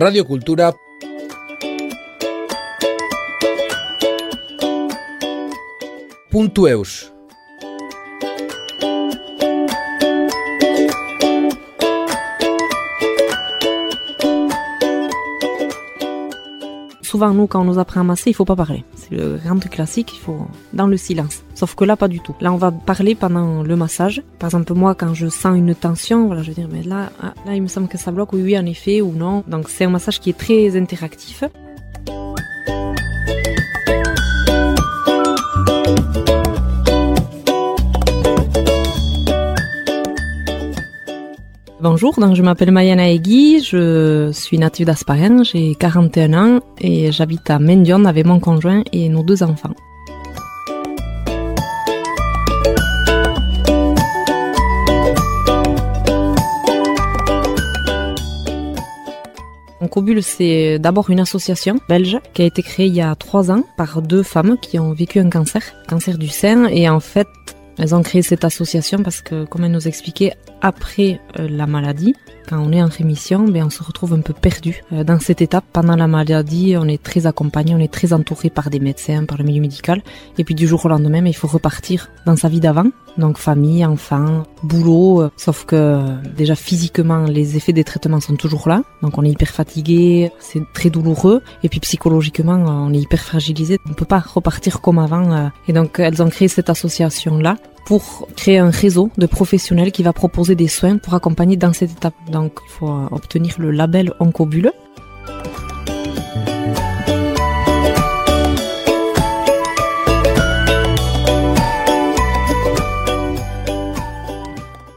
radiocultura .eus Souvent, nous, quand on nous apprend à masser, il faut pas parler. Le truc classique, il faut dans le silence. Sauf que là, pas du tout. Là, on va parler pendant le massage. Par exemple, moi, quand je sens une tension, voilà, je vais dire, mais là, ah, là, il me semble que ça bloque. Oui, oui, en effet, ou non. Donc, c'est un massage qui est très interactif. Bonjour, je m'appelle Mayana Egui, je suis native d'Asparin, j'ai 41 ans et j'habite à Mendion avec mon conjoint et nos deux enfants. Cobule, c'est d'abord une association belge qui a été créée il y a trois ans par deux femmes qui ont vécu un cancer, cancer du sein, et en fait, elles ont créé cette association parce que, comme elles nous expliquaient, après euh, la maladie, quand on est en rémission, ben on se retrouve un peu perdu euh, dans cette étape. Pendant la maladie, on est très accompagné, on est très entouré par des médecins, par le milieu médical. Et puis du jour au lendemain, ben, il faut repartir dans sa vie d'avant. Donc famille, enfants, boulot. Euh, sauf que déjà physiquement, les effets des traitements sont toujours là. Donc on est hyper fatigué, c'est très douloureux. Et puis psychologiquement, on est hyper fragilisé. On peut pas repartir comme avant. Et donc elles ont créé cette association là pour créer un réseau de professionnels qui va proposer des soins pour accompagner dans cette étape. Donc, il faut obtenir le label Oncobule.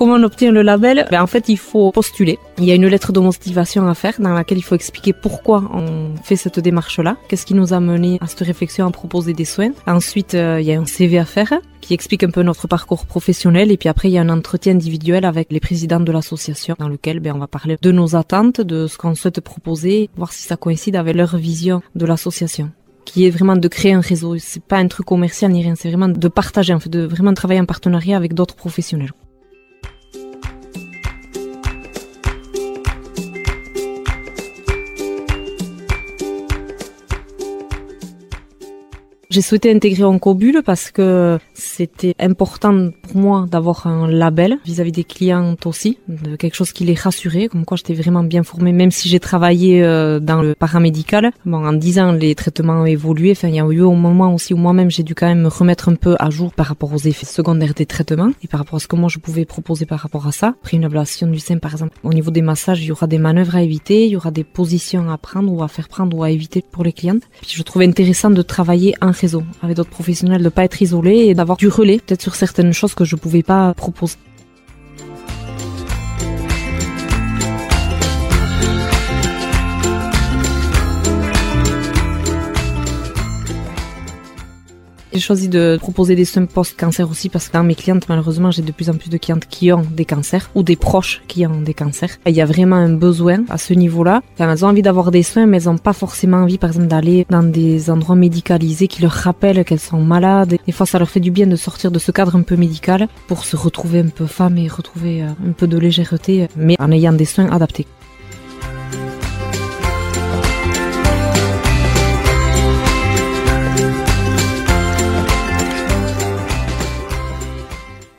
Comment on obtient le label ben, En fait, il faut postuler. Il y a une lettre de motivation à faire dans laquelle il faut expliquer pourquoi on fait cette démarche-là, qu'est-ce qui nous a mené à cette réflexion à proposer des soins. Ensuite, euh, il y a un CV à faire qui explique un peu notre parcours professionnel et puis après il y a un entretien individuel avec les présidents de l'association dans lequel ben, on va parler de nos attentes, de ce qu'on souhaite proposer, voir si ça coïncide avec leur vision de l'association qui est vraiment de créer un réseau. C'est pas un truc commercial ni rien, c'est vraiment de partager, en fait, de vraiment travailler en partenariat avec d'autres professionnels. J'ai souhaité intégrer Oncobule parce que c'était important pour moi d'avoir un label vis-à-vis des clientes aussi, quelque chose qui les rassurait, comme quoi j'étais vraiment bien formée, même si j'ai travaillé euh, dans le paramédical. Bon, en dix ans, les traitements ont évolué. Enfin, il y a eu un moment aussi où moi-même j'ai dû quand même me remettre un peu à jour par rapport aux effets secondaires des traitements et par rapport à ce que moi je pouvais proposer par rapport à ça. Après une ablation du sein, par exemple, au niveau des massages, il y aura des manœuvres à éviter, il y aura des positions à prendre ou à faire prendre ou à éviter pour les clientes. Puis je trouvais intéressant de travailler en avec d'autres professionnels, de pas être isolé et d'avoir du relais peut-être sur certaines choses que je pouvais pas proposer. J'ai choisi de proposer des soins post-cancer aussi parce que dans mes clientes, malheureusement, j'ai de plus en plus de clientes qui ont des cancers ou des proches qui ont des cancers. il y a vraiment un besoin à ce niveau-là. elles ont envie d'avoir des soins, mais elles n'ont pas forcément envie, par exemple, d'aller dans des endroits médicalisés qui leur rappellent qu'elles sont malades. Des fois, ça leur fait du bien de sortir de ce cadre un peu médical pour se retrouver un peu femme et retrouver euh, un peu de légèreté, mais en ayant des soins adaptés.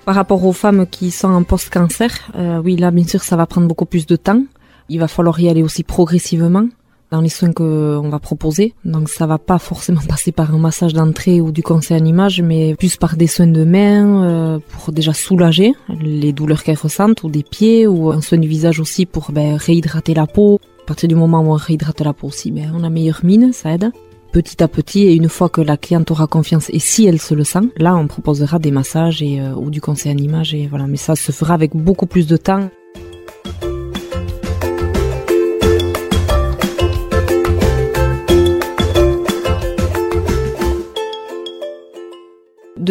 Par rapport aux femmes qui sont en post-cancer, euh, oui, là, bien sûr, ça va prendre beaucoup plus de temps. Il va falloir y aller aussi progressivement dans les soins qu'on va proposer. Donc ça va pas forcément passer par un massage d'entrée ou du conseil en image, mais plus par des soins de main euh, pour déjà soulager les douleurs qu'elles ressentent, ou des pieds, ou un soin du visage aussi pour ben, réhydrater la peau. À partir du moment où on réhydrate la peau aussi, ben, on a meilleure mine, ça aide petit à petit et une fois que la cliente aura confiance et si elle se le sent, là on proposera des massages et, euh, ou du conseil en image et voilà. Mais ça se fera avec beaucoup plus de temps.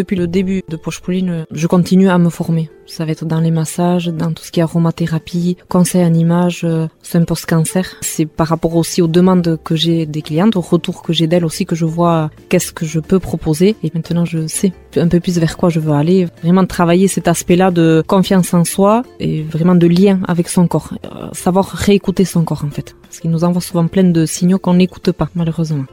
Depuis le début de Poche Pauline, je continue à me former. Ça va être dans les massages, dans tout ce qui est aromathérapie, conseil en image, euh, un post-cancer. C'est par rapport aussi aux demandes que j'ai des clientes, au retour que j'ai d'elles aussi, que je vois qu'est-ce que je peux proposer. Et maintenant, je sais un peu plus vers quoi je veux aller. Vraiment travailler cet aspect-là de confiance en soi et vraiment de lien avec son corps. Euh, savoir réécouter son corps, en fait. Parce qu'il nous envoie souvent plein de signaux qu'on n'écoute pas, malheureusement.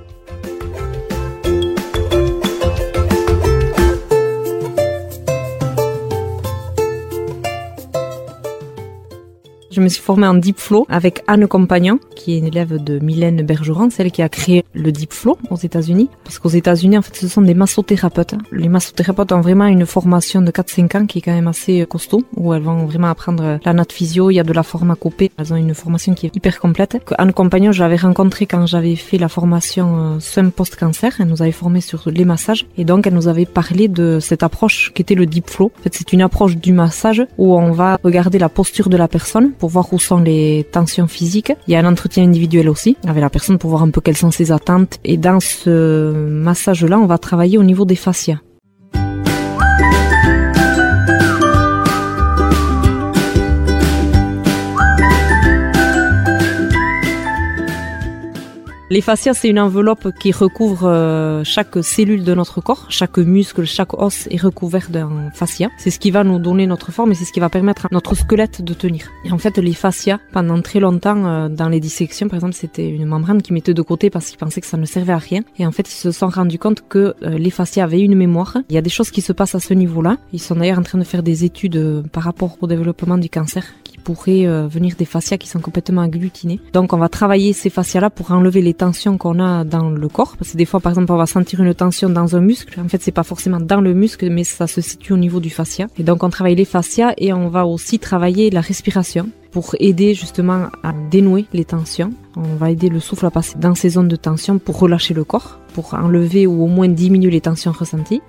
Je me suis formée en Deep Flow avec Anne Compagnon, qui est une élève de Mylène Bergeron, celle qui a créé le Deep Flow aux États-Unis. Parce qu'aux États-Unis, en fait, ce sont des massothérapeutes. Les massothérapeutes ont vraiment une formation de 4-5 ans qui est quand même assez costaud, où elles vont vraiment apprendre la natte physio, il y a de la pharmacopée. Elles ont une formation qui est hyper complète. Anne Compagnon, je l'avais rencontrée quand j'avais fait la formation euh, SEM post-cancer. Elle nous avait formé sur les massages. Et donc, elle nous avait parlé de cette approche qui était le Deep Flow. En fait, c'est une approche du massage où on va regarder la posture de la personne pour voir où sont les tensions physiques. Il y a un entretien individuel aussi avec la personne pour voir un peu quelles sont ses attentes. Et dans ce massage-là, on va travailler au niveau des fascias. Les fascias, c'est une enveloppe qui recouvre euh, chaque cellule de notre corps, chaque muscle, chaque os est recouvert d'un fascia. C'est ce qui va nous donner notre forme et c'est ce qui va permettre à notre squelette de tenir. Et en fait, les fascias, pendant très longtemps, euh, dans les dissections, par exemple, c'était une membrane qui mettait de côté parce qu'ils pensaient que ça ne servait à rien. Et en fait, ils se sont rendus compte que euh, les fascias avaient une mémoire. Il y a des choses qui se passent à ce niveau-là. Ils sont d'ailleurs en train de faire des études par rapport au développement du cancer pourrait euh, venir des fascias qui sont complètement agglutinés. Donc on va travailler ces fascias-là pour enlever les tensions qu'on a dans le corps. Parce que des fois, par exemple, on va sentir une tension dans un muscle. En fait, c'est pas forcément dans le muscle, mais ça se situe au niveau du fascia. Et donc on travaille les fascias et on va aussi travailler la respiration pour aider justement à dénouer les tensions. On va aider le souffle à passer dans ces zones de tension pour relâcher le corps, pour enlever ou au moins diminuer les tensions ressenties.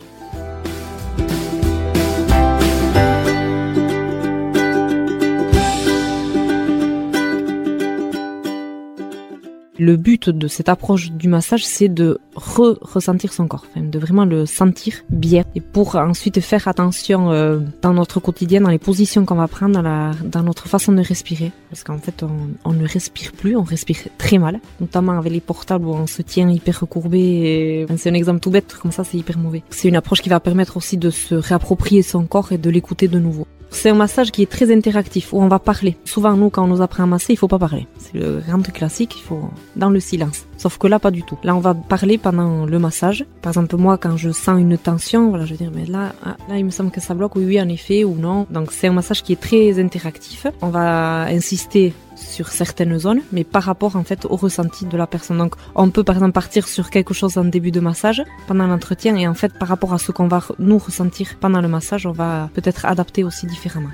Le but de cette approche du massage, c'est de re-ressentir son corps, de vraiment le sentir bien. Et pour ensuite faire attention euh, dans notre quotidien, dans les positions qu'on va prendre, dans, notre façon de respirer. Parce qu'en fait, on, ne respire plus, on respire très mal, notamment avec les portables où on se tient hyper recourbé. c'est un exemple tout bête, comme ça, c'est hyper mauvais. C'est une approche qui va permettre aussi de se réapproprier son corps et de l'écouter de nouveau. C'est un massage qui est très interactif, où on va parler. Souvent, nous, quand on nous apprend à masser, il faut pas parler. C'est le grand classique, il faut dans le silence. Sauf que là, pas du tout. Là, on va parler pendant le massage. Par exemple, moi, quand je sens une tension, voilà, je vais dire, mais là, ah, là, il me semble que ça bloque, oui, oui, en effet, ou non. Donc, c'est un massage qui est très interactif. On va insister sur certaines zones, mais par rapport en fait au ressenti de la personne. Donc on peut par exemple partir sur quelque chose en début de massage pendant l'entretien et en fait par rapport à ce qu'on va nous ressentir pendant le massage, on va peut-être adapter aussi différemment.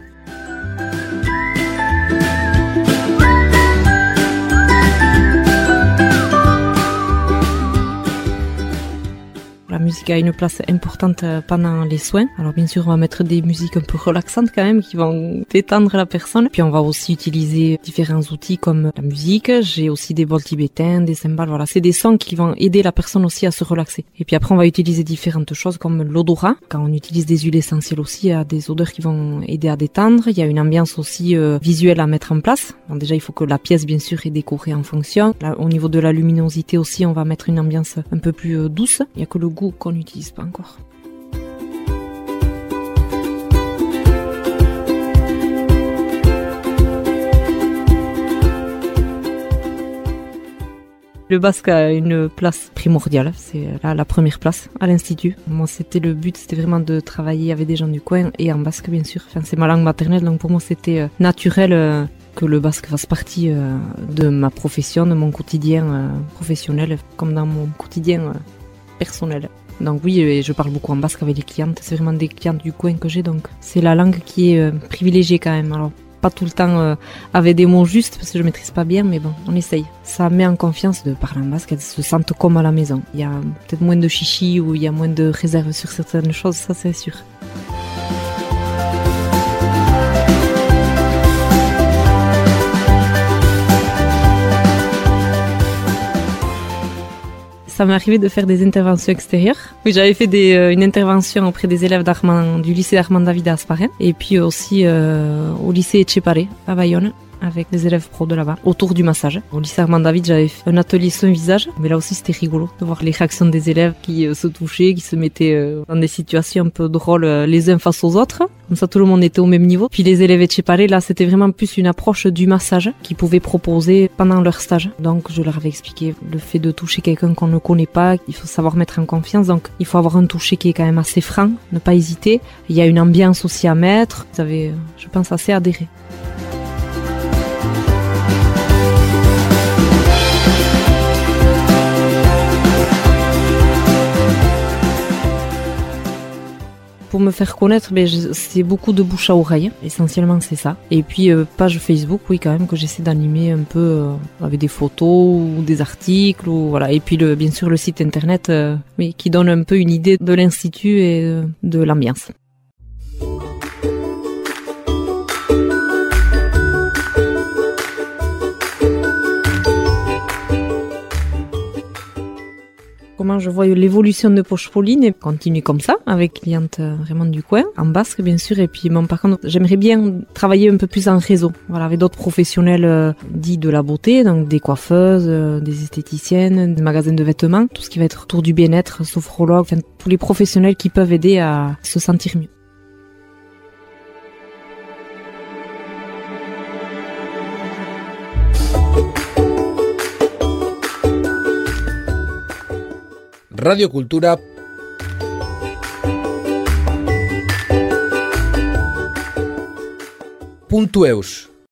Musique a une place importante euh, pendant les soins. Alors bien sûr, on va mettre des musiques un peu relaxantes quand même qui vont détendre la personne. Puis on va aussi utiliser différents outils comme la musique. J'ai aussi des bols tibétains, des cymbales. Voilà, c'est des sons qui vont aider la personne aussi à se relaxer. Et puis après, on va utiliser différentes choses comme l'odorat. Quand on utilise des huiles essentielles aussi, il y a des odeurs qui vont aider à détendre. Il y a une ambiance aussi euh, visuelle à mettre en place. Bon, déjà, il faut que la pièce, bien sûr, est décorée en fonction. Là, au niveau de la luminosité aussi, on va mettre une ambiance un peu plus euh, douce. Il y a que le goût qu'on n'utilise pas encore. Le basque a une place primordiale, c'est la, première place à l'institut. Moi, c'était le but, c'était vraiment de travailler avec des gens du coin et en basque, bien sûr. Enfin, c'est ma langue maternelle, donc pour moi, c'était euh, naturel euh, que le basque fasse partie euh, de ma profession, de mon quotidien professionnel, comme dans mon quotidien personnel. Donc oui, je parle beaucoup en basque avec les clientes. C'est vraiment des clientes du coin que j'ai, donc c'est la langue qui est euh, privilégiée quand même. Alors pas tout le temps euh, avec des mots justes parce que je maîtrise pas bien, mais bon, on essaye. Ça met en confiance de parler en basque, elles se sentent comme à la maison. Il y a peut-être moins de chichi ou il y a moins de réserve sur certaines choses, ça c'est sûr. Ça m'est arrivé de faire des interventions extérieures. J'avais fait euh, une intervention auprès des élèves d'Armand, du lycée Armand David à Asparren, et puis aussi euh, au lycée Etchepare à Bayonne avec les élèves pro de là-bas, autour du massage. Au lycée Armand David, j'avais fait un atelier son visage, mais là aussi c'était rigolo de voir les réactions des élèves qui euh, se touchaient, qui se mettaient euh, dans des situations un peu drôles euh, les uns face aux autres. Comme ça, tout le monde était au même niveau. Puis les élèves Etchepare, là, c'était vraiment plus une approche du massage qu'ils pouvaient proposer pendant leur stage. Donc, je leur avais expliqué le fait de toucher quelqu'un qu'on ne connaît pas, il faut savoir mettre en confiance. Donc, il faut avoir un toucher qui est quand même assez franc, ne pas hésiter. Il y a une ambiance aussi à mettre. Vous avez, je pense, assez adhéré. Pour me faire connaître, ben, c'est beaucoup de bouche à oreille. Essentiellement, c'est ça. Et puis, euh, page Facebook, oui, quand même, que j'essaie d'animer un peu euh, avec des photos ou des articles. Ou, voilà. Et puis, le, bien sûr, le site internet euh, qui donne un peu une idée de l'Institut et de l'ambiance. Comment je vois l'évolution de Poche Pauline et continue comme ça avec clientes euh, vraiment du coin, en basque bien sûr. Et puis bon, par contre, j'aimerais bien travailler un peu plus en réseau, voilà, avec d'autres professionnels euh, dits de la beauté, donc des coiffeuses, euh, des esthéticiennes, des magasins de vêtements, tout ce qui va être autour du bien-être, sophrologue, enfin tous les professionnels qui peuvent aider à se sentir mieux. Radio Cultura. Punto Eus.